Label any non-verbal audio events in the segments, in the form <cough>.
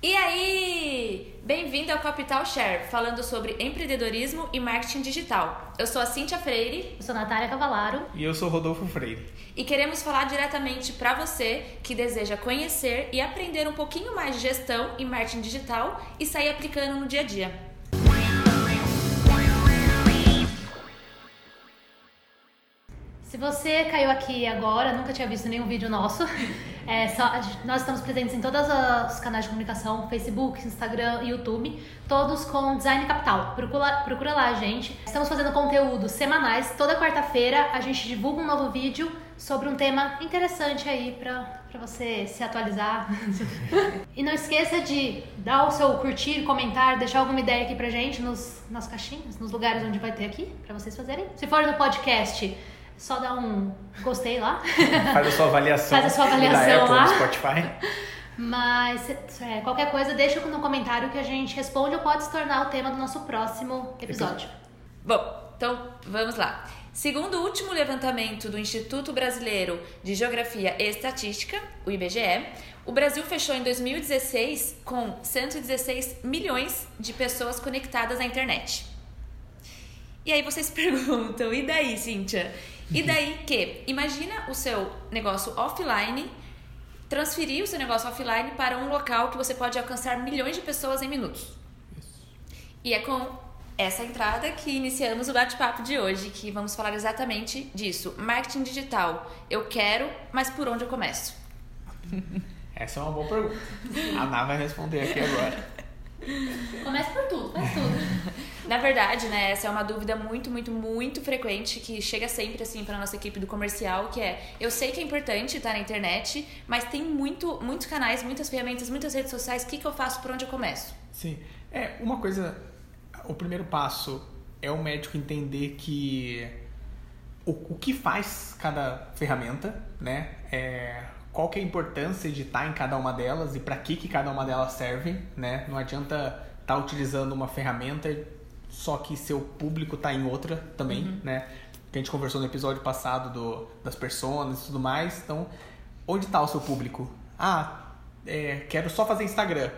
E aí? Bem-vindo ao Capital Share, falando sobre empreendedorismo e marketing digital. Eu sou a Cíntia Freire. Eu sou a Natália Cavalaro. E eu sou Rodolfo Freire. E queremos falar diretamente para você que deseja conhecer e aprender um pouquinho mais de gestão e marketing digital e sair aplicando no dia a dia. Se você caiu aqui agora, nunca tinha visto nenhum vídeo nosso, <laughs> é, só, nós estamos presentes em todos os canais de comunicação, Facebook, Instagram, YouTube, todos com Design Capital. Procura, procura lá, gente. Estamos fazendo conteúdos semanais. Toda quarta-feira a gente divulga um novo vídeo sobre um tema interessante aí pra, pra você se atualizar. <laughs> e não esqueça de dar o seu curtir, comentar, deixar alguma ideia aqui pra gente nos, nas caixinhas, nos lugares onde vai ter aqui, pra vocês fazerem. Se for no podcast só dá um gostei lá. <laughs> Faz a sua avaliação. Faz a sua avaliação Apple, lá. No Spotify. <laughs> Mas é, qualquer coisa, deixa no comentário que a gente responde ou pode se tornar o tema do nosso próximo episódio. Bom, então vamos lá. Segundo o último levantamento do Instituto Brasileiro de Geografia e Estatística, o IBGE, o Brasil fechou em 2016 com 116 milhões de pessoas conectadas à internet. E aí vocês <laughs> perguntam, e daí, Cíntia? E daí que? Imagina o seu negócio offline, transferir o seu negócio offline para um local que você pode alcançar milhões de pessoas em minutos. E é com essa entrada que iniciamos o bate-papo de hoje, que vamos falar exatamente disso. Marketing digital. Eu quero, mas por onde eu começo? Essa é uma boa pergunta. A Ná vai responder aqui agora. Comece por tudo, faz tudo. <laughs> Na verdade, né, essa é uma dúvida muito, muito, muito frequente que chega sempre assim para nossa equipe do comercial, que é: eu sei que é importante estar na internet, mas tem muito, muitos canais, muitas ferramentas, muitas redes sociais. O que, que eu faço? Por onde eu começo? Sim. É, uma coisa. O primeiro passo é o médico entender que o, o que faz cada ferramenta, né? É, qual que é a importância de estar em cada uma delas e para que, que cada uma delas serve, né? Não adianta estar tá utilizando uma ferramenta só que seu público está em outra também, uhum. né? Que a gente conversou no episódio passado do, das pessoas e tudo mais. Então, onde está o seu público? Ah, é, quero só fazer Instagram.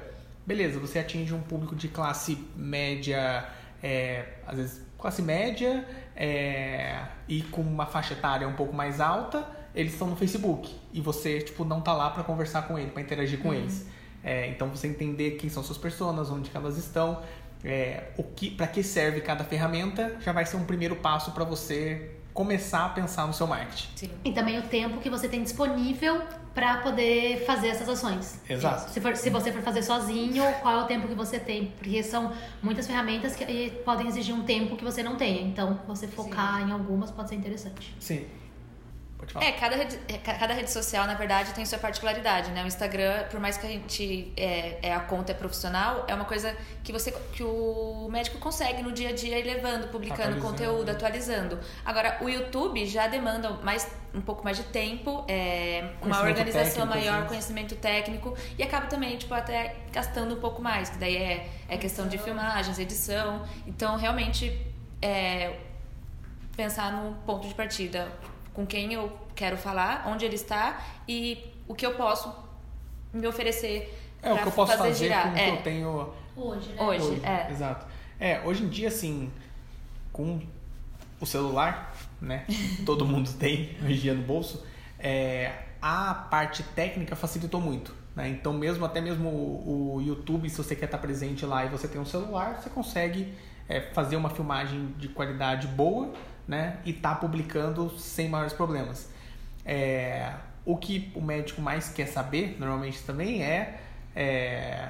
Beleza, você atinge um público de classe média, é, às vezes classe média é, e com uma faixa etária um pouco mais alta, eles estão no Facebook e você tipo não tá lá para conversar com ele, para interagir com uhum. eles. É, então você entender quem são suas pessoas, onde elas estão, é, o que, para que serve cada ferramenta, já vai ser um primeiro passo para você começar a pensar no seu marketing. Sim. E também o tempo que você tem disponível para poder fazer essas ações. Exato. Se, for, se você for fazer sozinho, qual é o tempo que você tem? Porque são muitas ferramentas que podem exigir um tempo que você não tenha. Então, você focar Sim. em algumas pode ser interessante. Sim. Pode falar. É, cada rede, é, cada rede social, na verdade, tem sua particularidade, né? O Instagram, por mais que a gente é, é, a conta é profissional, é uma coisa que você que o médico consegue no dia a dia ir levando, publicando atualizando. conteúdo, atualizando. Agora, o YouTube já demanda mais um pouco mais de tempo, é, uma organização maior, conhecimento técnico e acaba também, tipo, até gastando um pouco mais, que daí é, é questão de filmagens, edição. Então, realmente, é, pensar no ponto de partida com quem eu quero falar, onde ele está e o que eu posso me oferecer é, o que eu posso fazer, fazer girar. com o é. que eu tenho hoje, né? Hoje, hoje, é. Exato. É, hoje em dia, assim, com o celular, né? <laughs> Todo mundo tem hoje em dia no bolso. É, a parte técnica facilitou muito. Né? Então, mesmo até mesmo o, o, YouTube, se você quer estar presente lá e você tem um celular, você consegue é, fazer uma filmagem de qualidade boa né? E tá publicando sem maiores problemas. É, o que o médico mais quer saber, normalmente também, é, é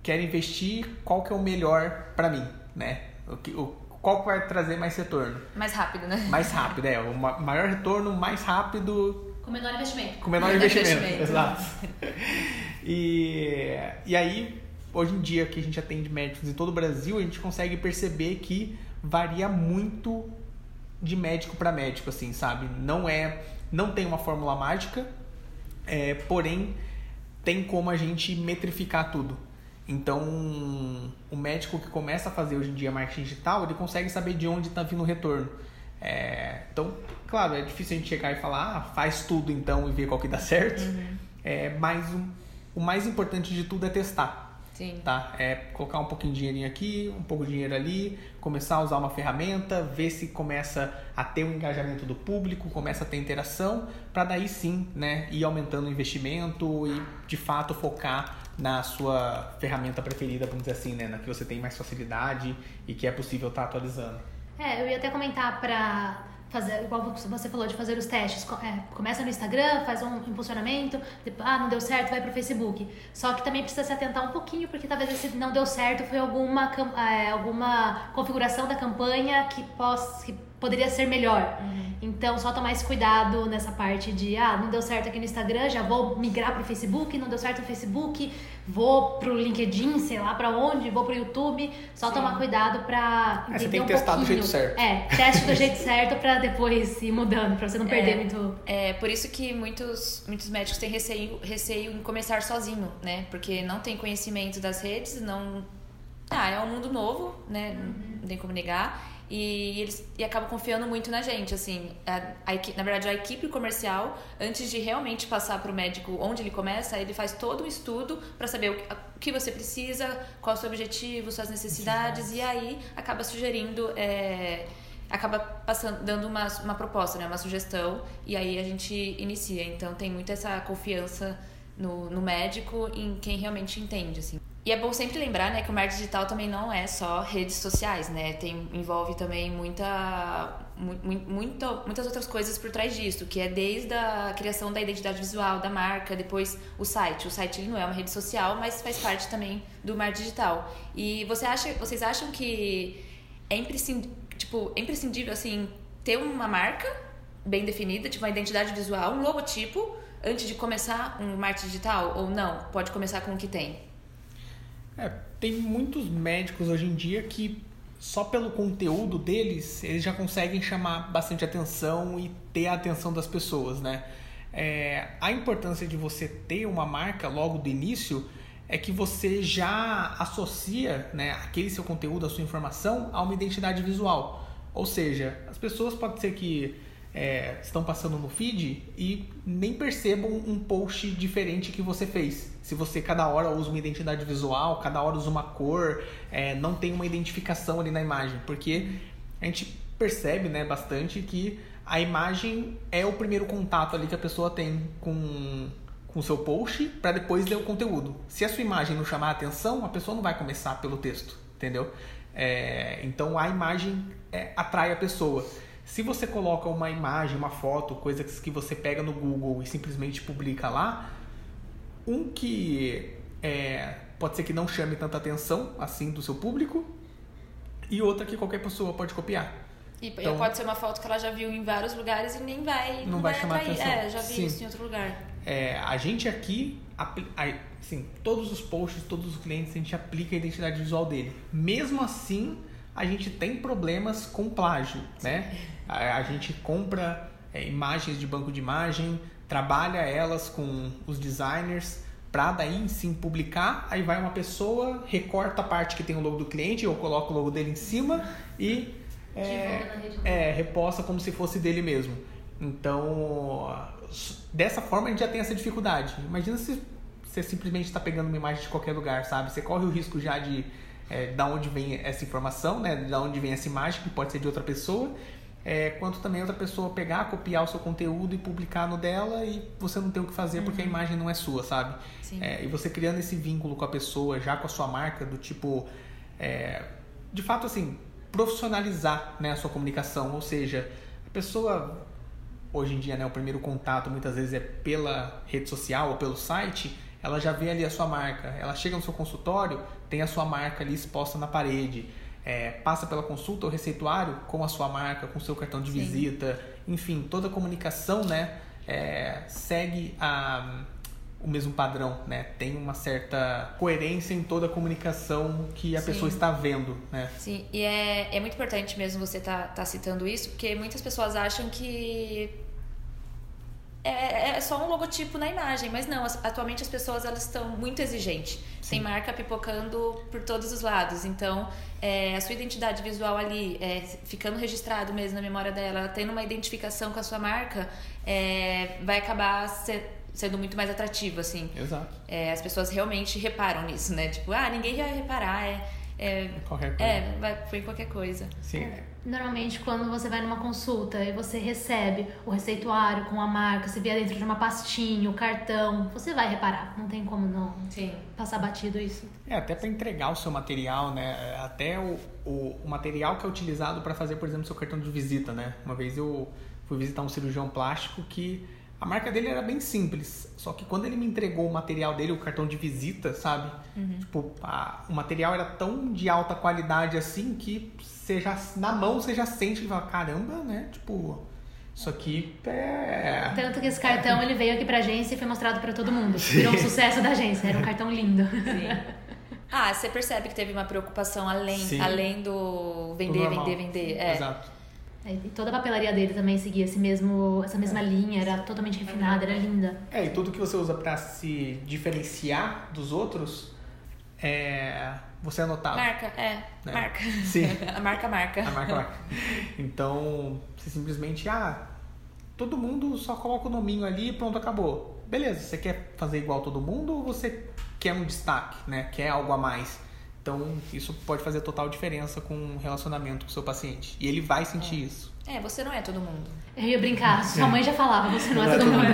quer investir qual que é o melhor para mim, né? O que, o, qual que vai trazer mais retorno? Mais rápido, né? Mais rápido, é. O maior retorno, mais rápido. Com menor investimento. Com menor, menor investimento, <laughs> investimento, exato. <laughs> E, e aí, hoje em dia, que a gente atende médicos em todo o Brasil, a gente consegue perceber que varia muito de médico para médico, assim, sabe? Não é, não tem uma fórmula mágica, é, porém tem como a gente metrificar tudo. Então, o médico que começa a fazer hoje em dia marketing digital, ele consegue saber de onde está vindo o retorno. É, então, claro, é difícil a gente chegar e falar, ah, faz tudo então e ver qual que dá certo. Uhum. É, mas um, o mais importante de tudo é testar. Sim. Tá? É colocar um pouquinho de dinheirinho aqui, um pouco de dinheiro ali, começar a usar uma ferramenta, ver se começa a ter um engajamento do público, começa a ter interação, para daí sim, né, ir aumentando o investimento e de fato focar na sua ferramenta preferida, vamos dizer assim, né, na que você tem mais facilidade e que é possível estar tá atualizando. É, eu ia até comentar para fazer, igual você falou de fazer os testes, é, começa no Instagram, faz um impulsionamento, depois, ah, não deu certo, vai pro Facebook. Só que também precisa se atentar um pouquinho, porque talvez esse não deu certo foi alguma, é, alguma configuração da campanha que, possa, que poderia ser melhor. Uhum. Então, só tomar esse cuidado nessa parte de, ah, não deu certo aqui no Instagram, já vou migrar pro Facebook, não deu certo no Facebook, vou pro LinkedIn, sei lá para onde, vou pro YouTube. Só Sim. tomar cuidado pra entender é, você tem que um testar pouquinho. do jeito certo. É, teste do <laughs> jeito certo para depois ir mudando, para você não perder é, muito. É, por isso que muitos, muitos médicos têm receio, receio em começar sozinho, né? Porque não tem conhecimento das redes, não... Ah, é um mundo novo, né? Uhum. Não tem como negar. E eles e acabam confiando muito na gente, assim. A, a, na verdade, a equipe comercial, antes de realmente passar para o médico onde ele começa, ele faz todo um estudo para saber o, o, que você precisa, qual é o seu objetivo, suas necessidades, e aí acaba sugerindo. É, acaba passando, dando uma, uma proposta, né? uma sugestão, e aí a gente inicia. Então tem muito essa confiança no, no médico em quem realmente entende, assim. E é bom sempre lembrar, né, que o marketing digital também não é só redes sociais, né? Tem, envolve também muita, mu, muita, muitas outras coisas por trás disso, que é desde a criação da identidade visual da marca, depois o site. O site ele não é uma rede social, mas faz parte também do marketing digital. E você acha, vocês acham que é imprescindível, tipo, é imprescindível assim, ter uma marca bem definida, tipo uma identidade visual, um logotipo, antes de começar um marketing digital? Ou não? Pode começar com o que tem? É, tem muitos médicos hoje em dia que só pelo conteúdo deles eles já conseguem chamar bastante atenção e ter a atenção das pessoas, né? É, a importância de você ter uma marca logo do início é que você já associa né, aquele seu conteúdo, a sua informação a uma identidade visual. Ou seja, as pessoas pode ser que é, estão passando no feed e nem percebam um post diferente que você fez. Se você cada hora usa uma identidade visual, cada hora usa uma cor, é, não tem uma identificação ali na imagem, porque a gente percebe né, bastante que a imagem é o primeiro contato ali que a pessoa tem com com o seu post para depois ler o conteúdo. Se a sua imagem não chamar a atenção, a pessoa não vai começar pelo texto, entendeu? É, então a imagem é, atrai a pessoa. Se você coloca uma imagem, uma foto, coisas que você pega no Google e simplesmente publica lá, um que é, pode ser que não chame tanta atenção assim do seu público e outra que qualquer pessoa pode copiar. E então, pode ser uma foto que ela já viu em vários lugares e nem vai, não, não vai, vai chamar atrair. atenção. É, já vi Sim. isso em outro lugar. É, a gente aqui, assim, todos os posts, todos os clientes, a gente aplica a identidade visual dele. Mesmo assim, a gente tem problemas com plágio, né? A, a gente compra é, imagens de banco de imagem, trabalha elas com os designers para daí sim publicar, aí vai uma pessoa, recorta a parte que tem o logo do cliente, ou coloca o logo dele em cima e é, é, reposta como se fosse dele mesmo. Então, dessa forma a gente já tem essa dificuldade. Imagina se você simplesmente está pegando uma imagem de qualquer lugar, sabe? Você corre o risco já de é, da onde vem essa informação, né? Da onde vem essa imagem, que pode ser de outra pessoa, é, quanto também outra pessoa pegar, copiar o seu conteúdo e publicar no dela e você não tem o que fazer uhum. porque a uhum. imagem não é sua, sabe? É, e você criando esse vínculo com a pessoa, já com a sua marca, do tipo, é, de fato, assim, profissionalizar né, a sua comunicação, ou seja, a pessoa hoje em dia, né, o primeiro contato muitas vezes é pela rede social ou pelo site, ela já vê ali a sua marca. Ela chega no seu consultório, tem a sua marca ali exposta na parede é, passa pela consulta ou receituário com a sua marca, com o seu cartão de Sim. visita, enfim, toda a comunicação né, é, segue a, o mesmo padrão, né? Tem uma certa coerência em toda a comunicação que a Sim. pessoa está vendo, né? Sim, e é, é muito importante mesmo você estar tá, tá citando isso, porque muitas pessoas acham que é, é, só um logotipo na imagem, mas não, atualmente as pessoas elas estão muito exigentes. Sim. Tem marca pipocando por todos os lados, então é, a sua identidade visual ali, é, ficando registrado mesmo na memória dela, tendo uma identificação com a sua marca, é, vai acabar sendo muito mais atrativo, assim. Exato. É, as pessoas realmente reparam nisso, né? Tipo, ah, ninguém vai reparar, é. É, Qualquer coisa. é vai, foi qualquer coisa. Sim. Normalmente, quando você vai numa consulta e você recebe o receituário com a marca, você vê dentro de uma pastinha, o cartão, você vai reparar. Não tem como não Sim. passar batido isso. É, até para entregar o seu material, né? Até o, o, o material que é utilizado para fazer, por exemplo, seu cartão de visita, né? Uma vez eu fui visitar um cirurgião plástico que a marca dele era bem simples, só que quando ele me entregou o material dele, o cartão de visita, sabe? Tipo, a- o material era tão de alta qualidade assim que você já, na mão você já sente e fala, caramba, né? Tipo, isso aqui é. Tanto que esse cartão ele veio aqui pra agência e foi mostrado pra todo mundo. Virou um sucesso da agência. Era um cartão lindo. Ah, você percebe que teve uma preocupação além, Sim. além do vender, vender, vender. É. Exato. E toda a papelaria dele também seguia esse mesmo, essa mesma linha, era totalmente refinada, era linda. É, e tudo que você usa para se diferenciar dos outros é você anotar. Marca, é, Né? marca. Sim. <laughs> A marca marca. A marca marca. Então, você simplesmente, ah, todo mundo só coloca o nominho ali e pronto, acabou. Beleza, você quer fazer igual todo mundo ou você quer um destaque, né? Quer algo a mais? Então, isso pode fazer total diferença com o relacionamento com o seu paciente. E ele vai sentir isso. É, você não é todo mundo. Eu ia brincar, <laughs> sua mãe já falava, você não é todo mundo.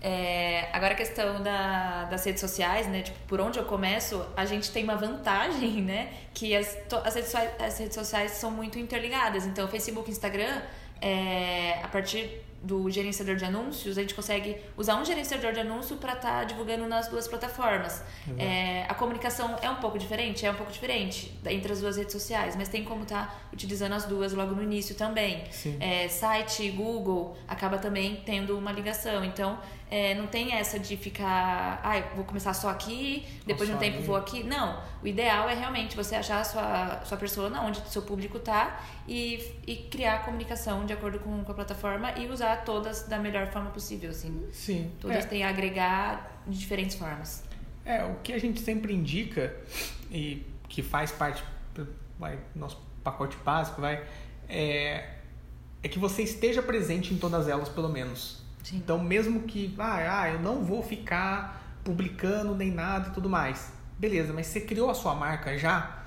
É, agora a questão da, das redes sociais, né? Tipo, por onde eu começo, a gente tem uma vantagem, <laughs> né? Que as, to- as, redes, sociais- as redes sociais são muito interligadas. Então, Facebook e Instagram, é, a partir do gerenciador de anúncios, a gente consegue usar um gerenciador de anúncio para estar divulgando nas duas plataformas. É, a comunicação é um pouco diferente? É um pouco diferente entre as duas redes sociais, mas tem como estar utilizando as duas logo no início também. É, site, Google, acaba também tendo uma ligação. Então, é, não tem essa de ficar, ah, vou começar só aqui, depois de um tempo ali. vou aqui. Não, o ideal é realmente você achar a sua, sua persona, onde o seu público tá, e, e criar a comunicação de acordo com, com a plataforma e usar todas da melhor forma possível, assim. Sim. Todas É. têm a agregar de diferentes formas. É, o que a gente sempre indica e que faz parte vai, do nosso pacote básico, vai, é, é que você esteja presente em todas elas, pelo menos. Sim. Então, mesmo que, ah, ah, eu não vou ficar publicando nem nada e tudo mais. Beleza, mas você criou a sua marca já?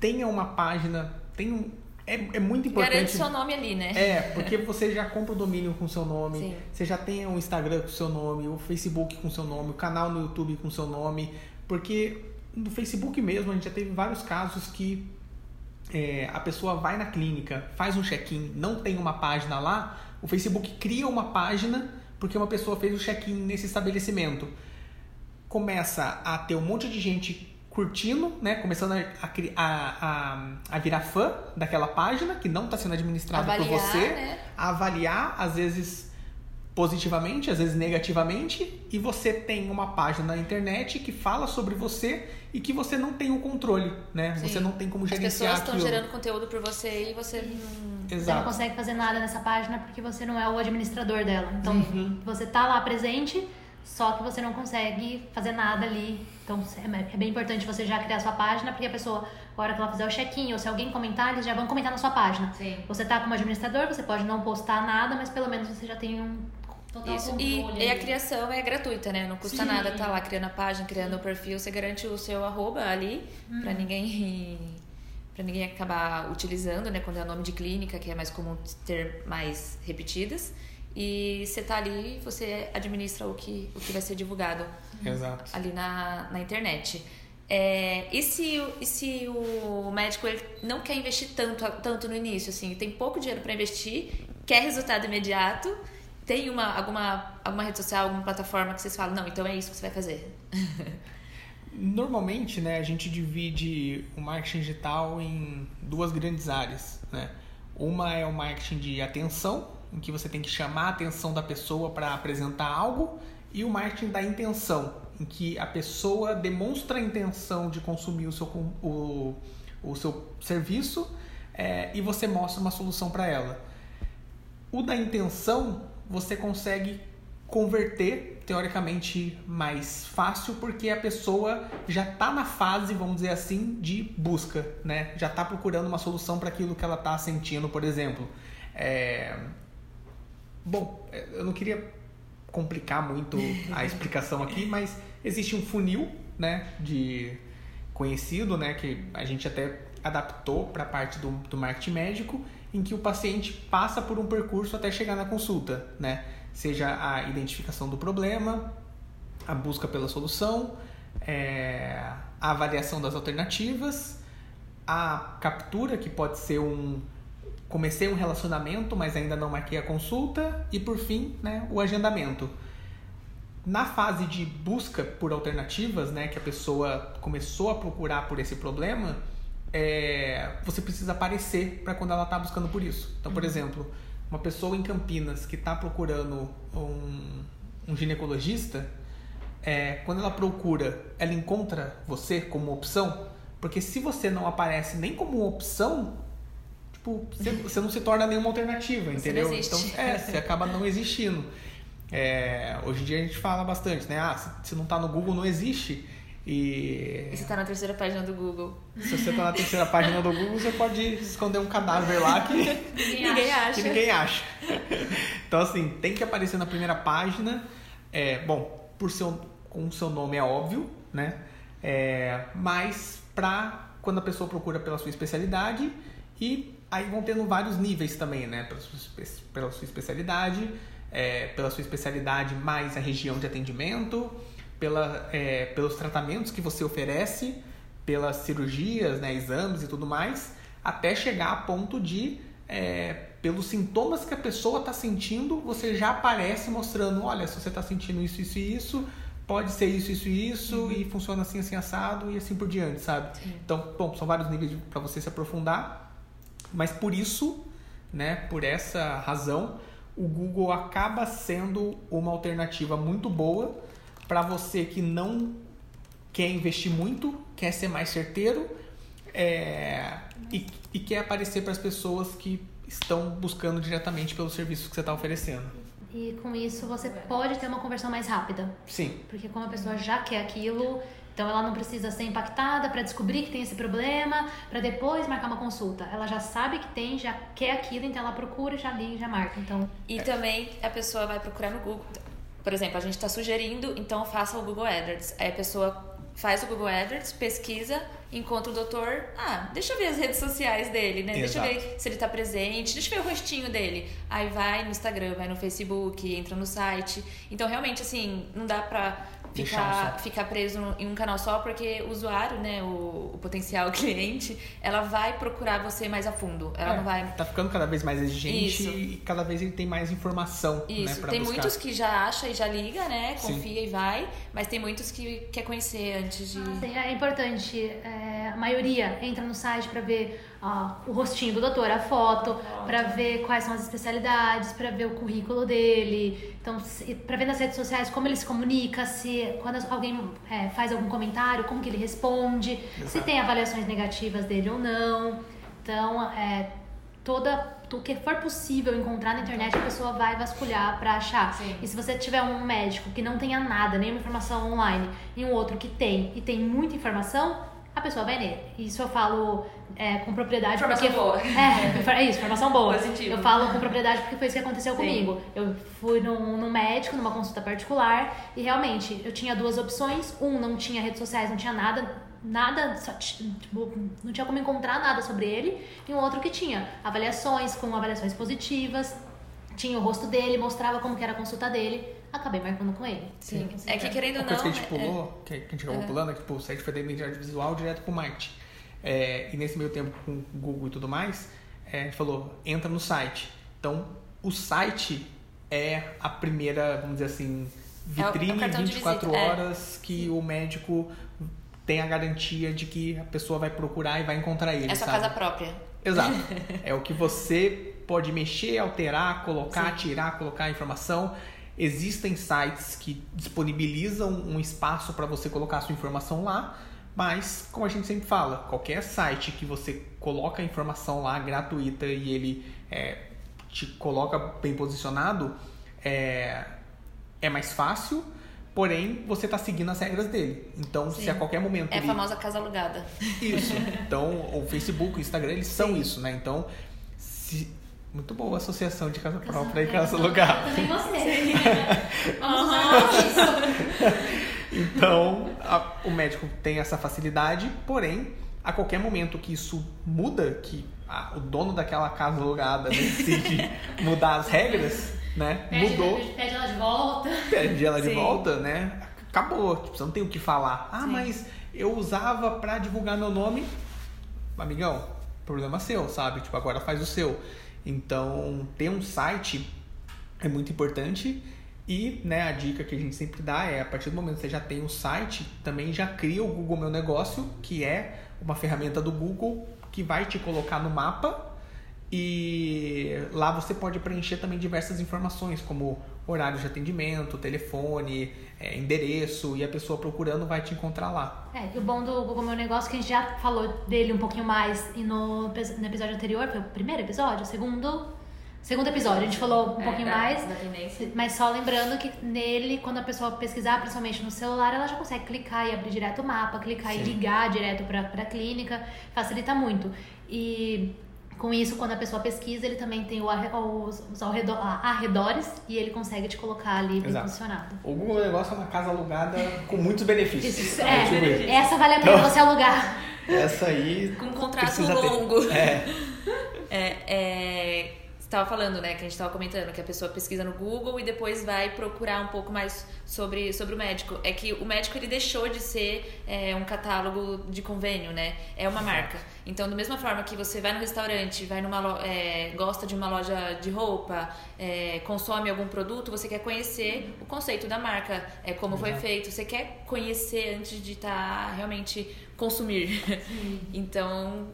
Tenha uma página, tem um, é, é muito importante. Garante seu nome ali, né? É, porque você já compra o domínio com seu nome, Sim. você já tem o Instagram com seu nome, o Facebook com seu nome, o canal no YouTube com seu nome, porque no Facebook mesmo a gente já teve vários casos que é, a pessoa vai na clínica, faz um check-in, não tem uma página lá, o Facebook cria uma página porque uma pessoa fez o check-in nesse estabelecimento. Começa a ter um monte de gente curtindo, né? Começando a, a, a, a, virar fã daquela página que não está sendo administrada por Avaliar, você, né? a avaliar, às vezes positivamente, às vezes negativamente, e você tem uma página na internet que fala sobre você e que você não tem o controle, né? Sim. Você não tem como As gerenciar pessoas estão gerando conteúdo por você e você não. Você não Exato. consegue fazer nada nessa página porque você não é o administrador dela. Então, Uhum. você tá lá presente, só que você não consegue fazer nada ali. Então, é é bem importante você já criar sua página, porque a pessoa, a hora que ela fizer o check-in, ou se alguém comentar, eles já vão comentar na sua página. Sim. Você tá como administrador, você pode não postar nada, mas pelo menos você já tem um total Isso. controle. E, e a criação é gratuita, né? Não custa Sim. nada estar lá criando a página, criando o perfil. Você garante o seu arroba ali pra ninguém <laughs> para ninguém acabar utilizando, né? Quando é nome de clínica, que é mais comum ter mais repetidas. E você tá ali, você administra o que, o que vai ser divulgado Exato. ali na, na internet. É, e, se, o- e se o médico ele não quer investir tanto, tanto no início, assim, tem pouco dinheiro para investir, quer resultado imediato, tem uma, alguma, alguma rede social, alguma plataforma que vocês falam, não, então é isso que você vai fazer. <laughs> Normalmente, né, a gente divide o marketing digital em duas grandes áreas, né? Uma é o marketing de atenção, em que você tem que chamar a atenção da pessoa para apresentar algo, e o marketing da intenção, em que a pessoa demonstra a intenção de consumir o seu, o, o seu serviço é, e você mostra uma solução para ela. O da intenção você consegue converter teoricamente mais fácil porque a pessoa já está na fase, vamos dizer assim, de busca, né? Já está procurando uma solução para aquilo que ela está sentindo, por exemplo. É, bom, é, eu não queria complicar muito a <laughs> explicação aqui, mas existe um funil, né, de conhecido, né, que a gente até adaptou para a parte do, do marketing médico, em que o paciente passa por um percurso até chegar na consulta, né? Seja a identificação do problema, a busca pela solução, é, a avaliação das alternativas, a captura, que pode ser um comecei um relacionamento, mas ainda não marquei a consulta, e por fim, né, o agendamento. Na fase de busca por alternativas, né, que a pessoa começou a procurar por esse problema, é, você precisa aparecer para quando ela está buscando por isso. Então, por uhum. exemplo, uma pessoa em Campinas que está procurando um, um ginecologista, é, quando ela procura, ela encontra você como opção, porque se você não aparece nem como opção, tipo, você, <laughs> você não se torna nenhuma alternativa, você entendeu? Então, é, você acaba não existindo. É, hoje em dia a gente fala bastante, né? Ah, se, se não está no Google, não existe. E... e você está na terceira página do Google. Se você está na terceira página do Google, você pode esconder um cadáver lá que ninguém acha. Que ninguém acha. Então, assim, tem que aparecer na primeira página. É, bom, por seu, com o seu nome é óbvio, né? É, mas para quando a pessoa procura pela sua especialidade e aí vão tendo vários níveis também, né? Pela sua, pela sua especialidade, é, pela sua especialidade mais a região de atendimento pela, é, pelos tratamentos que você oferece, pelas cirurgias, né, exames e tudo mais, até chegar a ponto de, é, pelos sintomas que a pessoa está sentindo, você já aparece mostrando, olha, se você está sentindo isso, isso e isso, pode ser isso, isso e isso, uhum. e funciona assim, assim, assado, e assim por diante, sabe? Sim. Então, bom, são vários níveis para você se aprofundar, mas por isso, né, por essa razão, o Google acaba sendo uma alternativa muito boa para você que não quer investir muito, quer ser mais certeiro é, e, e quer aparecer para as pessoas que estão buscando diretamente pelos serviços que você está oferecendo. E com isso você pode ter uma conversão mais rápida. Sim. Porque como a pessoa já quer aquilo, então ela não precisa ser impactada para descobrir que tem esse problema, para depois marcar uma consulta. Ela já sabe que tem, já quer aquilo, então ela procura, já liga, já marca. Então. E é. também a pessoa vai procurar no Google. Por exemplo, a gente está sugerindo, então faça o Google AdWords. Aí a pessoa faz o Google AdWords, pesquisa, encontra o doutor. Ah, deixa eu ver as redes sociais dele, né? Exato. Deixa eu ver se ele está presente, deixa eu ver o rostinho dele. Aí vai no Instagram, vai no Facebook, entra no site. Então, realmente, assim, não dá pra ficar, ficar preso em um canal só, porque o usuário, né, o, o, potencial <laughs> cliente, ela vai procurar você mais a fundo. Ela é, não vai. Tá ficando cada vez mais exigente Isso. e cada vez ele tem mais informação. Né, Isso. Né, tem buscar. muitos que já acha e já liga, né? Confia Sim. e vai, mas tem muitos que quer conhecer antes de. Ah, sim, é importante. É, a maioria entra no site para ver o rostinho do doutor, a foto, para ver quais são as especialidades, para ver o currículo dele, então para ver nas redes sociais como ele se comunica, se quando alguém é, faz algum comentário, como que ele responde, Exato. se tem avaliações negativas dele ou não. Então, é, toda o que for possível encontrar na internet, a pessoa vai vasculhar para achar. Sim. E se você tiver um médico que não tenha nada, nenhuma informação online, e um outro que tem e tem muita informação, a pessoa vai nele. Isso eu falo é, com propriedade. Informação porque, boa. <laughs> É, é isso, informação boa. Positivo. Eu falo com propriedade porque foi isso que aconteceu Sim. comigo. Eu fui num, num médico, numa consulta particular, e realmente eu tinha duas opções. Um, não tinha redes sociais, não tinha nada, nada, só, tipo, não tinha como encontrar nada sobre ele. E um outro que tinha avaliações, com avaliações positivas, tinha o rosto dele, mostrava como que era a consulta dele acabei marcando com ele. Sim. Sim. É que querendo ou não. coisa que a gente pulou, é... que a gente acabou uhum. pulando, é que tipo, o site foi da identidade visual direto pro marketing. É, e nesse meio tempo com o Google e tudo mais, é, a gente falou, entra no site. Então, o site é a primeira, vamos dizer assim, vitrine é o, 24 é. horas que o médico tem a garantia de que a pessoa vai procurar e vai encontrar ele. É sua sabe? casa própria. Exato. <laughs> é o que você pode mexer, alterar, colocar, Sim. tirar, colocar informação. Existem sites que disponibilizam um espaço para você colocar a sua informação lá, mas como a gente sempre fala, qualquer site que você coloca a informação lá gratuita e ele é, te coloca bem posicionado, é, é mais fácil, porém você está seguindo as regras dele. Então, Sim. se a qualquer momento. É a famosa casa alugada. Isso. Então, o Facebook, o Instagram, eles Sim. são isso, né? Então, se Muito boa a associação de casa própria e casa alugada. Eu também gostei. <laughs> Vamos Aham. usar isso. Então, a- o médico tem essa facilidade, porém, a qualquer momento que isso muda, que a- o dono daquela casa alugada decide <laughs> mudar as regras, né? Pede, Mudou, pede ela de volta. pede ela de Sim. volta, né? Acabou, tipo, você não tem o que falar. Ah, Sim. mas eu usava pra divulgar meu nome. Amigão, problema seu, sabe? Tipo, agora faz o seu. Então, ter um site é muito importante. E, né, a dica que a gente sempre dá é, a partir do momento que você já tem um site, também já cria o Google Meu Negócio, que é uma ferramenta do Google que vai te colocar no mapa e lá você pode preencher também diversas informações, como horário de atendimento, telefone, é, endereço, e a pessoa procurando vai te encontrar lá. É, e o bom do Google Meu Negócio, que a gente já falou dele um pouquinho mais e no, no episódio anterior, foi o primeiro episódio? O segundo? Segundo episódio, a gente falou um É, pouquinho da- mais. Mas só lembrando que nele, quando a pessoa pesquisar, principalmente no celular, ela já consegue clicar e abrir direto o mapa, clicar e Sim. ligar direto pra, pra clínica, facilita muito. E com isso, quando a pessoa pesquisa, ele também tem o arre- os, os arredo- arredores e ele consegue te colocar ali bem posicionado. O Google Negócio é uma casa alugada com muitos benefícios. Isso, É, tipo é, isso. essa vale a pena Então- você alugar. Essa aí. Com um contrato precisa ter. longo. É, É, é, estava falando, né, que a gente estava comentando que a pessoa pesquisa no Google e depois vai procurar um pouco mais sobre, sobre o médico. É que o médico ele deixou de ser é, um catálogo de convênio, né? É uma marca. Então, da mesma forma que você vai no restaurante, vai numa é, gosta de uma loja de roupa, é, consome algum produto, você quer conhecer o conceito da marca, é, como foi feito. Você quer conhecer antes de estar realmente consumir. <laughs> então,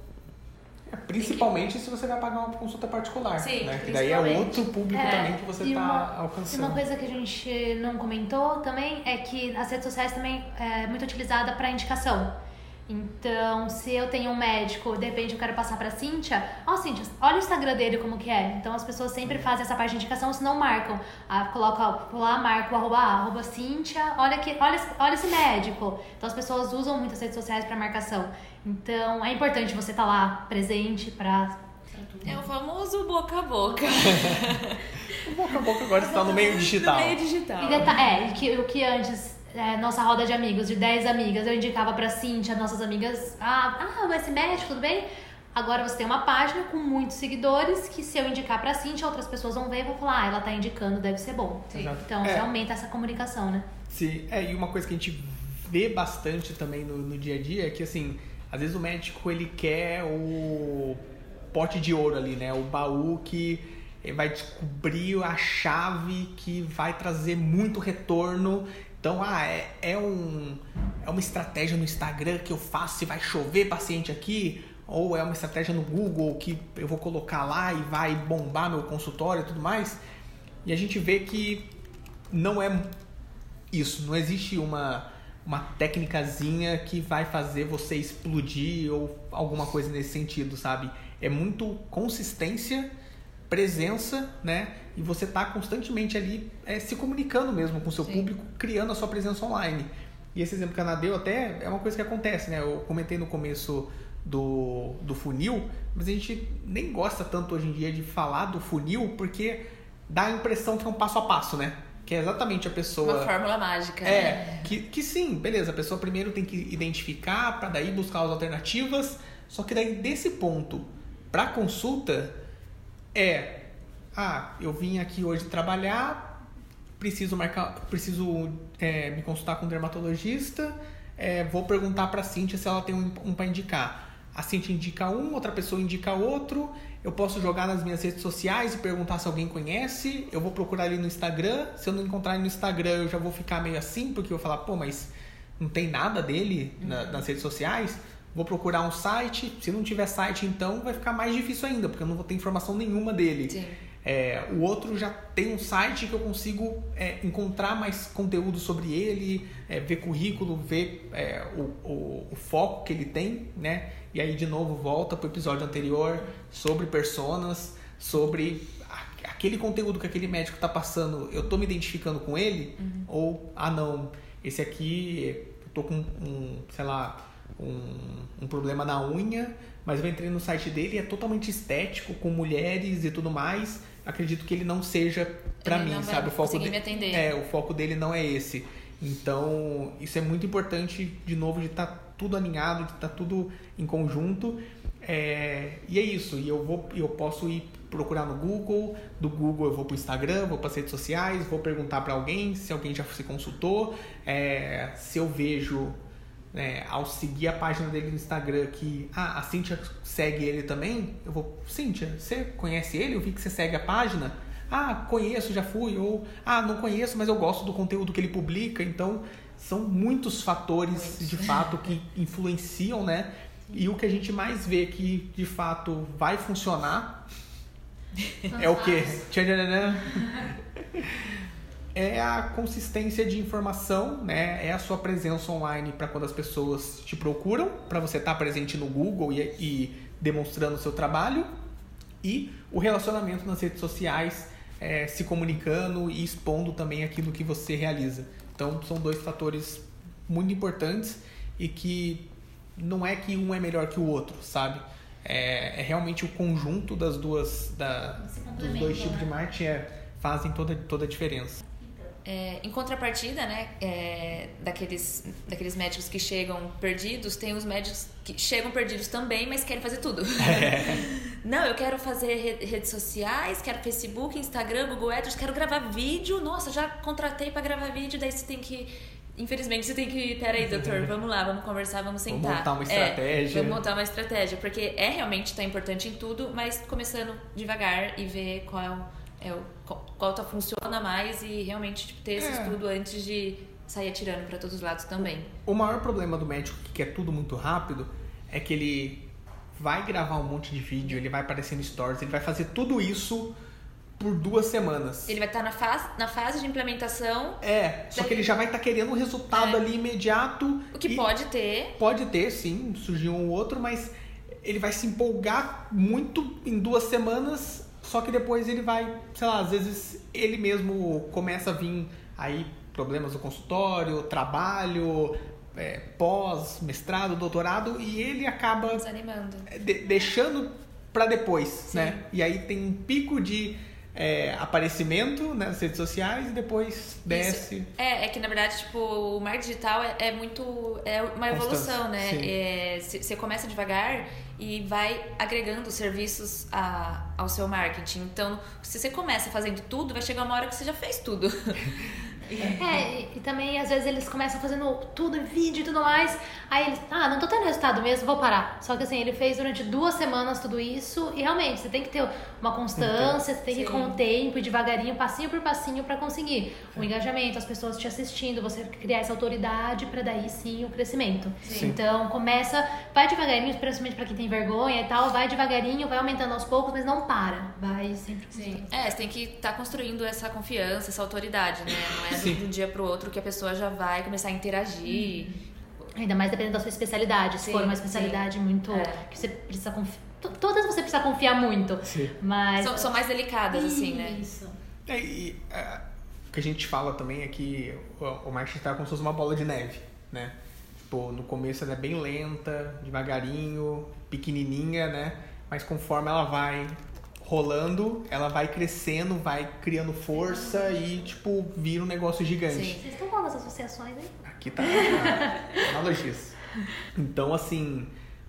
principalmente se você vai pagar uma consulta particular. Sim, né? Que daí é outro público É, também que você e está alcançando. Uma coisa que a gente não comentou também é que as redes sociais também é muito utilizada para indicação. Então, se eu tenho um médico, de repente eu quero passar pra Cíntia, ó, Cíntia, olha o Instagram dele como que é. Então as pessoas sempre fazem essa parte de indicação, se não marcam. Ah, coloca lá, marca o arroba, arroba Cíntia, olha, aqui, olha, esse- olha esse médico. Então as pessoas usam muito as redes sociais para marcação. Então é importante você estar lá presente pra. é o famoso boca a boca. <laughs> O boca a boca agora está no meio digital. No meio digital. E deta- é, que, o que antes, é, nossa roda de amigos, de 10 amigas, eu indicava pra Cintia, nossas amigas, ah, ah, esse médico, tudo bem? Agora você tem uma página com muitos seguidores que se eu indicar pra Cintia, outras pessoas vão ver e vão falar, ah, ela tá indicando, deve ser bom. Sim. Então É. você aumenta essa comunicação, né? Sim, é, e uma coisa que a gente vê bastante também no, no dia a dia é que, assim, às vezes o médico ele quer o pote de ouro ali, né? O baú que vai descobrir a chave que vai trazer muito retorno. Então, ah, é, é, um, é uma estratégia no Instagram que eu faço e vai chover paciente aqui, ou é uma estratégia no Google que eu vou colocar lá e vai bombar meu consultório e tudo mais. E a gente vê que não é isso, não existe uma, uma técnicazinha que vai fazer você explodir ou alguma coisa nesse sentido, sabe? É muito consistência, presença, né? E você tá constantemente ali é, se comunicando mesmo com o seu Sim. público, criando a sua presença online. E esse exemplo que a Ana deu até é uma coisa que acontece, né? Eu comentei no começo do, do funil, mas a gente nem gosta tanto hoje em dia de falar do funil porque dá a impressão que é um passo a passo, né? Que é exatamente a pessoa. Uma fórmula mágica. né? É, que, que sim, beleza, a pessoa primeiro tem que identificar para daí buscar as alternativas. Só que daí desse ponto para consulta é ah, eu vim aqui hoje trabalhar, preciso marcar, preciso é, me consultar com um dermatologista, é, vou perguntar para a Cintia se ela tem um, um para indicar. A Cintia indica um, outra pessoa indica outro. Eu posso jogar nas minhas redes sociais e perguntar se alguém conhece. Eu vou procurar ali no Instagram. Se eu não encontrar no Instagram, eu já vou ficar meio assim, porque eu vou falar, pô, mas não tem nada dele na- nas redes sociais. Vou procurar um site. Se não tiver site, então vai ficar mais difícil ainda, porque eu não vou ter informação nenhuma dele. Sim. É, o outro já tem um site que eu consigo é, encontrar mais conteúdo sobre ele, é, ver currículo, ver é, o, o, o foco que ele tem, né? E aí de novo volta pro episódio anterior sobre personas, sobre a- aquele conteúdo que aquele médico tá passando, eu tô me identificando com ele? Ou, ah não, esse aqui, eu tô com um, sei lá, um, um problema na unha, mas eu entrei no site dele e é totalmente estético, com mulheres e tudo mais. Acredito que ele não seja para mim, sabe? O foco dele. É, o foco dele não é esse. Então, isso é muito importante, de novo, de estar tá tudo alinhado, de estar tá tudo em conjunto. É, e é isso. E eu vou, eu posso ir procurar no Google, do Google eu vou para o Instagram, vou para as redes sociais, vou perguntar para alguém se alguém já se consultou, é, se eu vejo é, ao seguir a página dele no Instagram que ah, a Cintia segue ele também, eu vou, Cintia, você conhece ele? Eu vi que você segue a página. Ah, conheço, já fui. Ou, ah, não conheço, mas eu gosto do conteúdo que ele publica. Então, são muitos fatores, de fato, que influenciam, né? E o que a gente mais vê que, de fato, vai funcionar é o quê? <laughs> É a consistência de informação, né? É a sua presença online para quando as pessoas te procuram, para você estar tá presente no Google e, e demonstrando o seu trabalho. E o relacionamento nas redes sociais, é, se comunicando e expondo também aquilo que você realiza. Então, são dois fatores muito importantes e que não é que um é melhor que o outro, sabe? É, é realmente o conjunto das duas, da, dos dois tipos de né? marketing é, fazem toda, toda a diferença. É, em contrapartida, né, é, daqueles, daqueles médicos que chegam perdidos, tem os médicos que chegam perdidos também, mas querem fazer tudo. É. <laughs> Não, eu quero fazer redes sociais, quero Facebook, Instagram, Google Ads, quero gravar vídeo. Nossa, já contratei para gravar vídeo, daí você tem que Infelizmente você tem que. Peraí, doutor, <laughs> vamos lá, vamos conversar, vamos sentar. Vamos montar uma estratégia. É, vamos montar uma estratégia, porque é realmente tá importante em tudo, mas começando devagar e ver qual é o. Qual tá, funciona mais e realmente tipo, ter esse é. estudo antes de sair atirando para todos os lados também. O maior problema do médico que quer tudo muito rápido é que ele vai gravar um monte de vídeo, ele vai aparecer no stories, ele vai fazer tudo isso por duas semanas. Ele vai estar na fase, na fase de implementação. É, só que ele já vai estar querendo um resultado é. ali imediato. O que pode ter. Pode ter, sim, surgiu um outro, mas ele vai se empolgar muito em duas semanas, só que depois ele vai, sei lá, às vezes ele mesmo começa a vir aí problemas no consultório, trabalho, é, pós, mestrado, doutorado, e ele acaba Desanimando. De, deixando para depois, Sim. né? E aí tem um pico de é, aparecimento nas redes sociais e depois desce. Isso. É, é que na verdade, tipo, o marketing digital é, é muito. É uma evolução, né? Você é, começa devagar e vai agregando serviços a, ao seu marketing. Então, se você começa fazendo tudo, vai chegar uma hora que você já fez tudo. <laughs> É, e, e, também às vezes eles começam fazendo tudo em vídeo e tudo mais. Aí eles, ah, não tô tendo resultado mesmo, vou parar. Só que assim, ele fez durante duas semanas tudo isso e realmente você tem que ter uma constância, você tem que ir com o tempo e devagarinho, passinho por passinho para conseguir o engajamento, as pessoas te assistindo, você criar essa autoridade para daí sim o crescimento. Sim. Então começa, vai devagarinho, principalmente para quem tem vergonha e tal, vai devagarinho, vai aumentando aos poucos, mas não para, vai sempre. Sim. É, você tem que estar tá construindo essa confiança, essa autoridade, né? Não é Sim. de um dia pro outro que a pessoa já vai começar a interagir. Ainda mais dependendo da sua especialidade. Se sim, for uma especialidade sim. muito. É. que você precisa confiar. Todas você precisa confiar muito. Sim. Mas. São, são mais delicadas, Isso. assim, né? Isso. É, e é, o que a gente fala também é que o, o marketing está como se fosse uma bola de neve, né? Tipo, no começo ela é bem lenta, devagarinho, pequenininha, né? Mas conforme ela vai rolando, ela vai crescendo, vai criando força e, tipo, vira um negócio gigante. Sim. Vocês estão falando das associações, hein? Aqui tá analogias. Então, assim,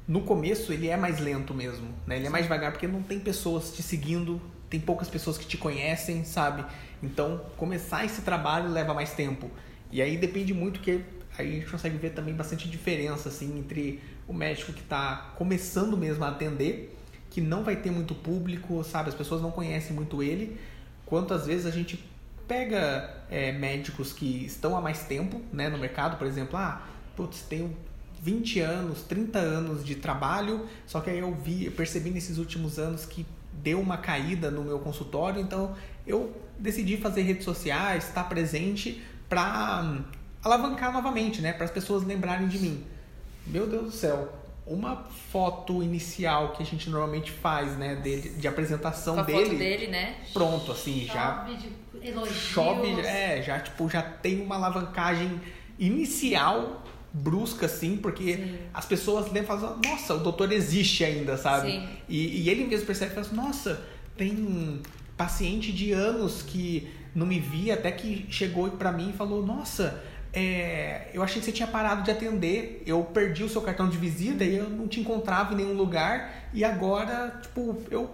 no começo ele é mais lento mesmo, né? Ele é mais devagar porque não tem pessoas te seguindo, tem poucas pessoas que te conhecem, sabe? Então, começar esse trabalho leva mais tempo. E aí depende muito que aí a gente consegue ver também bastante diferença assim entre o médico que está começando mesmo a atender que não vai ter muito público, sabe? As pessoas não conhecem muito ele. Quanto às vezes a gente pega é, médicos que estão há mais tempo né, no mercado, por exemplo, ah, putz, tenho 20 anos, 30 anos de trabalho, só que aí eu vi, eu percebi nesses últimos anos que deu uma caída no meu consultório, então eu decidi fazer redes sociais, estar presente para hum, alavancar novamente, né, para as pessoas lembrarem de mim. Meu Deus do céu, uma foto inicial que a gente normalmente faz, né, dele, de apresentação Com dele. Foto dele, né? Pronto, assim, chove já de elogios. chove, é, já tipo já tem uma alavancagem inicial brusca, assim, porque Sim. as pessoas lembram falam, assim, nossa, o doutor existe ainda, sabe? Sim. E, e ele mesmo percebe e fala assim, nossa, tem paciente de anos que não me via, até que chegou pra mim e falou, nossa, é, eu achei que você tinha parado de atender, eu perdi o seu cartão de visita e eu não te encontrava em nenhum lugar, e agora, tipo, eu,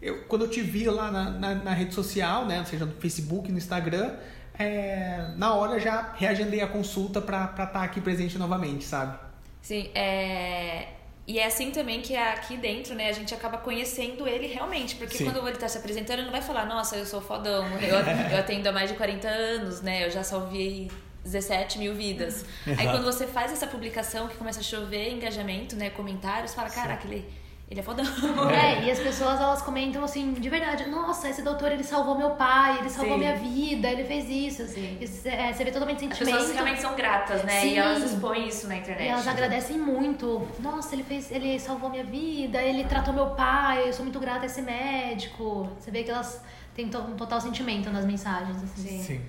eu quando eu te vi lá na, na, na rede social, né, seja no Facebook, no Instagram, é, na hora já reagendei a consulta pra estar tá aqui presente novamente, sabe? Sim, é... E é assim também que aqui dentro, né, a gente acaba conhecendo ele realmente. Porque Sim. quando ele tá se apresentando, ele não vai falar, nossa, eu sou fodão, eu, eu atendo há mais de 40 anos, né? Eu já salvei 17 mil vidas. Aí Exato. quando você faz essa publicação que começa a chover engajamento, né? Comentários, fala, caraca, ele, ele é fodão. É, e as pessoas elas comentam assim, de verdade, nossa, esse doutor ele salvou meu pai, ele salvou Sim. minha vida, ele fez isso. Sim. E cê- é, você vê totalmente As sentimento. pessoas realmente são gratas, né? Sim. E elas expõem isso na internet. E elas agradecem muito. Nossa, ele fez, ele salvou minha vida, ele tratou meu pai, eu sou muito grata a esse médico. Você vê que elas têm um total sentimento nas mensagens. Assim. Sim.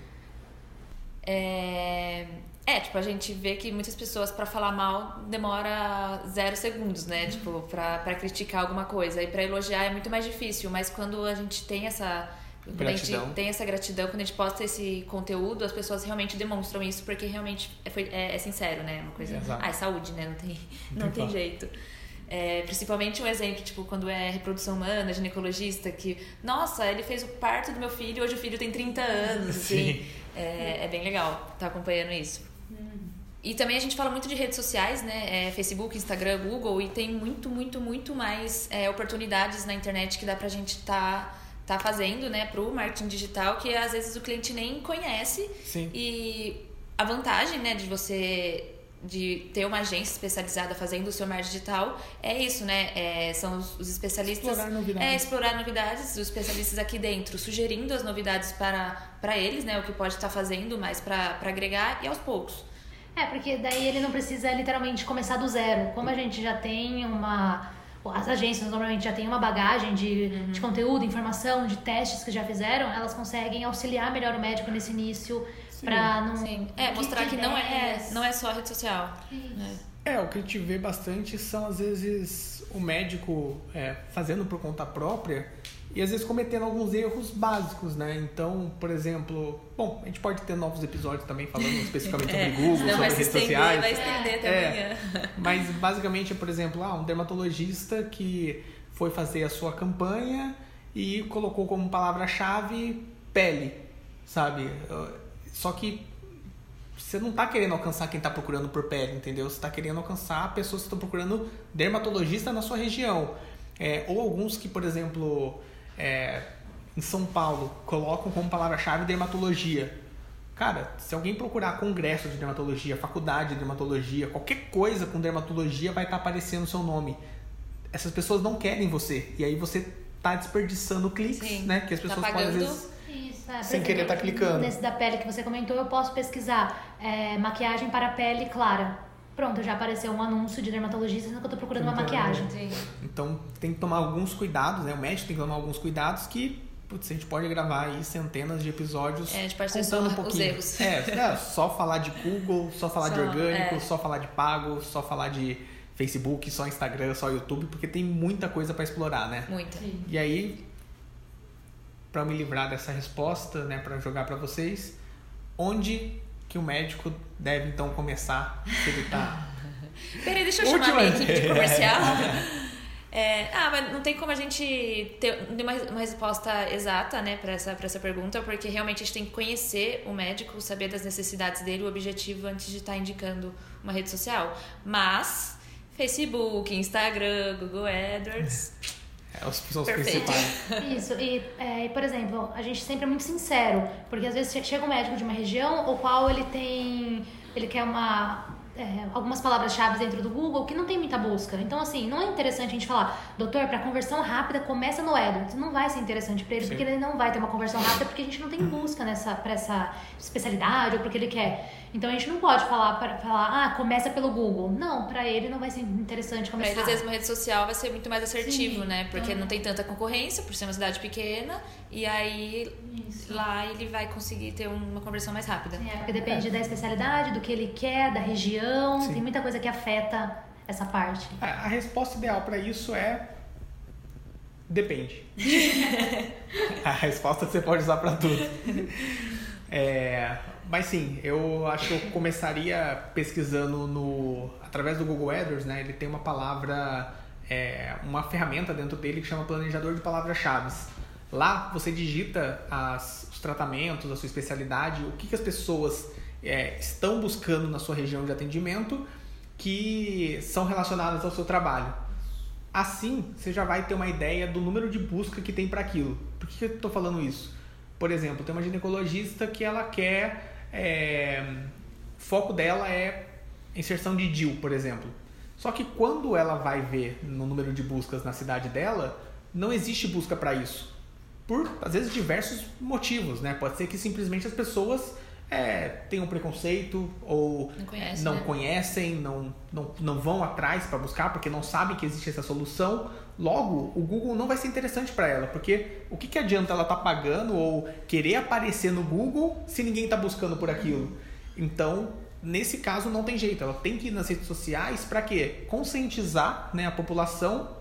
É... é, tipo, a gente vê que muitas pessoas pra falar mal demora zero segundos, né? Tipo, pra, pra criticar alguma coisa. E pra elogiar é muito mais difícil, mas quando a gente tem essa. Quando a Gratidão. gente tem essa gratidão, quando a gente posta esse conteúdo, as pessoas realmente demonstram isso porque realmente é, foi- é- é sincero, né? Uma coisa. Exato. Ah, é saúde, né? Não tem, Não não tem tem jeito. É, principalmente um exemplo, tipo, quando é reprodução humana, ginecologista, que, nossa, ele fez o parto do meu filho, hoje o filho tem 30 anos, assim. Sim. É, é bem legal estar acompanhando isso. E também a gente fala muito de redes sociais, né? É, Facebook, Instagram, Google, e tem muito, muito, muito mais é, oportunidades na internet que dá pra gente tá, tá fazendo, né, pro marketing digital, que às vezes o cliente nem conhece. Sim. E a vantagem, né, de você de ter uma agência especializada fazendo o seu marketing digital é isso, né? É, são os, os especialistas. Explorar novidades. É, explorar novidades, os especialistas aqui dentro sugerindo as novidades para, para eles, né? O que pode estar fazendo mais para agregar e aos poucos. É, porque daí ele não precisa literalmente começar do zero. Como a gente já tem uma. As agências normalmente já têm uma bagagem de, Uhum. de conteúdo, informação, de testes que já fizeram, elas conseguem auxiliar melhor o médico nesse início pra não. Sim. É, mostrar que não é, não é só rede social. né? É, o que a gente vê bastante são, às vezes, o médico é, fazendo por conta própria e, às vezes, cometendo alguns erros básicos, né? Então, por exemplo, bom, a gente pode ter novos episódios também falando <laughs> especificamente sobre Google, É. Senão sobre vai se redes estender, sociais. vai estender até É. amanhã. <laughs> Mas, basicamente, por exemplo, ah, um dermatologista que foi fazer a sua campanha e colocou como palavra-chave pele, sabe? Só que você não tá querendo alcançar quem tá procurando por pele, entendeu? Você tá querendo alcançar pessoas que estão procurando dermatologista na sua região. É, ou alguns que, por exemplo, é, em São Paulo, colocam como palavra-chave dermatologia. Cara, se alguém procurar congresso de dermatologia, faculdade de dermatologia, qualquer coisa com dermatologia vai estar aparecendo o seu nome. Essas pessoas não querem você. E aí você tá desperdiçando cliques, Sim. né? Que as Tá pessoas podem, às vezes... Isso, é, Sem querer tá clicando. Nesse da pele que você comentou, eu posso pesquisar é, maquiagem para pele clara. Pronto, já apareceu um anúncio de dermatologista dizendo que eu tô procurando uma Muito maquiagem. Sim. Então tem que tomar alguns cuidados, né? O médico tem que tomar alguns cuidados que putz, a gente pode gravar aí centenas de episódios É, a gente pode ter contando só um pouquinho. os erros. É, <laughs> é, só falar de Google, só falar de Só, orgânico, é. só falar de pago, só falar de Facebook, só Instagram, só YouTube, porque tem muita coisa para explorar, né? Muita. E aí, para me livrar dessa resposta, né, para jogar para vocês, onde que o médico deve então começar se ele tá <laughs> Peraí, deixa eu Última. chamar a minha equipe de comercial. <laughs> É, ah, mas não tem como a gente ter uma, uma resposta exata, né, pra essa, pra essa pergunta, porque realmente a gente tem que conhecer o médico, saber das necessidades dele, o objetivo antes de estar indicando uma rede social. Mas, Facebook, Instagram, Google AdWords, é, os, são os principais? <laughs> Isso, e, é, e, por exemplo, a gente sempre é muito sincero, porque às vezes che- chega um médico de uma região o qual ele tem. ele quer uma. é, algumas palavras-chave dentro do Google que não tem muita busca. Então, assim, não é interessante a gente falar, doutor, para conversão rápida, começa no AdWords. Não vai ser interessante para ele, Sim. porque ele não vai ter uma conversão rápida, porque a gente não tem busca nessa, pra essa especialidade ou porque ele quer. Então a gente não pode falar para falar, ah, começa pelo Google. Não, para ele não vai ser interessante Pra começar. ele, às vezes, uma rede social vai ser muito mais assertivo, Sim. né? Porque Uhum. não tem tanta concorrência, por ser uma cidade pequena, e aí Isso. lá ele vai conseguir ter uma conversão mais rápida. Sim, é, porque depende da especialidade, do que ele quer, da região. Sim. Tem muita coisa que afeta essa parte. A a resposta ideal para isso é depende. <laughs> a resposta você pode usar para tudo. É, mas sim, eu acho que eu começaria pesquisando no através do Google AdWords, né? Ele tem uma palavra, é, uma ferramenta dentro dele que chama planejador de palavras-chave. Lá você digita as, os tratamentos, a sua especialidade, o que, que as pessoas é, estão buscando na sua região de atendimento que são relacionadas ao seu trabalho. Assim, você já vai ter uma ideia do número de busca que tem para aquilo. Por que que eu estou falando isso? Por exemplo, tem uma ginecologista que ela quer. É, foco dela é inserção de DIL, por exemplo. Só que quando ela vai ver no número de buscas na cidade dela, não existe busca para isso. Por, às vezes, diversos motivos, né? Pode ser que simplesmente as pessoas é, tenham preconceito ou Não conhece, não né? conhecem, não, não, não vão atrás para buscar porque não sabem que existe essa solução. Logo, o Google não vai ser interessante para ela, porque o que, que adianta ela estar pagando ou querer aparecer no Google se ninguém está buscando por aquilo? Então, nesse caso, não tem jeito. Ela tem que ir nas redes sociais para quê? Conscientizar né, a população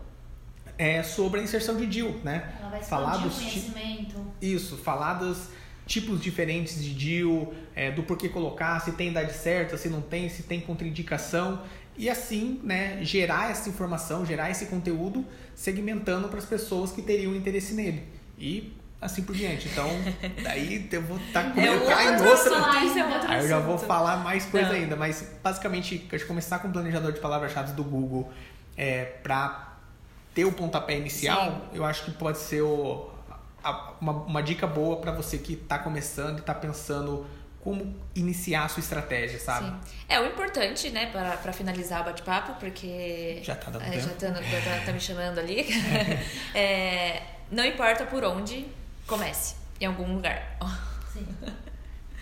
é, sobre a inserção de DIL, né? Ela vai Falar dos conhecimento. isso, falar dos tipos diferentes de DIL, é, do porquê colocar, se tem idade certa, se não tem, se tem contraindicação. E assim, né, gerar essa informação, gerar esse conteúdo, segmentando para as pessoas que teriam interesse nele. E assim por diante. Então, <laughs> daí eu vou estar É entrar em outro outra. assunto, isso é Aí eu já vou falar mais coisa Não. ainda, mas basicamente, acho que começar com o planejador de palavras-chave do Google é, para ter o pontapé inicial, eu acho que pode ser o- a- uma, uma dica boa para você que está começando e está pensando como iniciar a sua estratégia, sabe? Sim. É, o importante, né, para, para finalizar o bate-papo, porque. Já tá dando é, tempo. Já tá, tá, tá me chamando ali. <laughs> É, não importa por onde, comece. Em algum lugar. Sim.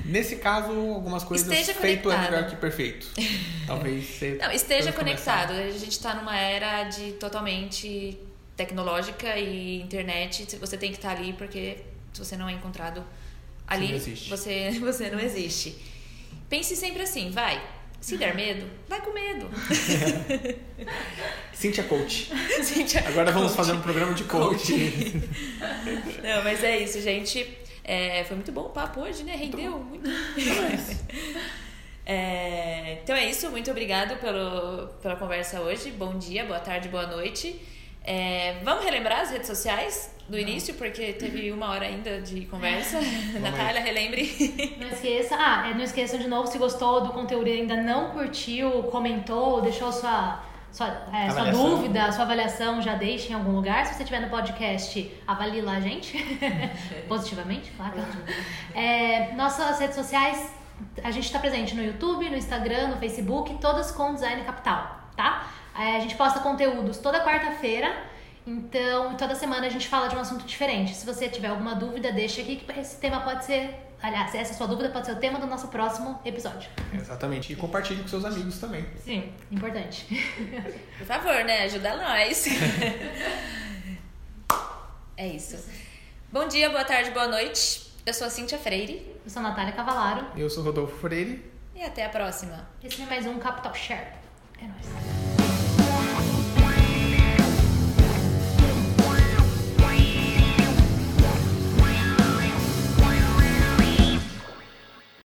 Nesse caso, algumas coisas Esteja feito é conectado. melhor que perfeito. Talvez <laughs> você Não, esteja pode começar. conectado. A gente está numa era de totalmente tecnológica e internet. Você tem que estar ali porque se você não é encontrado ali, existe. você, <laughs> você não existe. Pense sempre assim, vai. Se der medo, vai com medo. <laughs> Cíntia Coach. <laughs> Cíntia, Agora vamos coach. fazer um programa de coach. Não, mas é isso, gente. É, foi muito bom o papo hoje, né? Rendeu muito. É, então é isso, muito obrigado pelo, pela conversa hoje. Bom dia, boa tarde, boa noite. É, vamos relembrar as redes sociais do início, porque teve uma hora ainda de conversa. <laughs> Natália, relembre. Não esqueça, ah, é, não esqueçam de novo, se gostou do conteúdo e ainda não curtiu, comentou, deixou sua, sua, é, sua dúvida, sua avaliação, já deixe em algum lugar. Se você estiver no podcast, avalie lá a gente. <laughs> Positivamente, claro. É, nossas redes sociais, a gente está presente no YouTube, no Instagram, no Facebook, todas com Design Capital, tá? É, a gente posta conteúdos toda quarta-feira. Então, toda semana a gente fala de um assunto diferente. Se você tiver alguma dúvida, deixa aqui que esse tema pode ser. Aliás, essa sua dúvida pode ser o tema do nosso próximo episódio. Exatamente. E compartilhe com seus amigos também. Sim, importante. <laughs> Por favor, né? Ajuda nós. <laughs> É isso. Bom dia, boa tarde, boa noite. Eu sou a Cíntia Freire Eu sou a Natália Cavalaro. Eu sou Rodolfo Freire. e até a próxima. Esse é mais um Capital Share.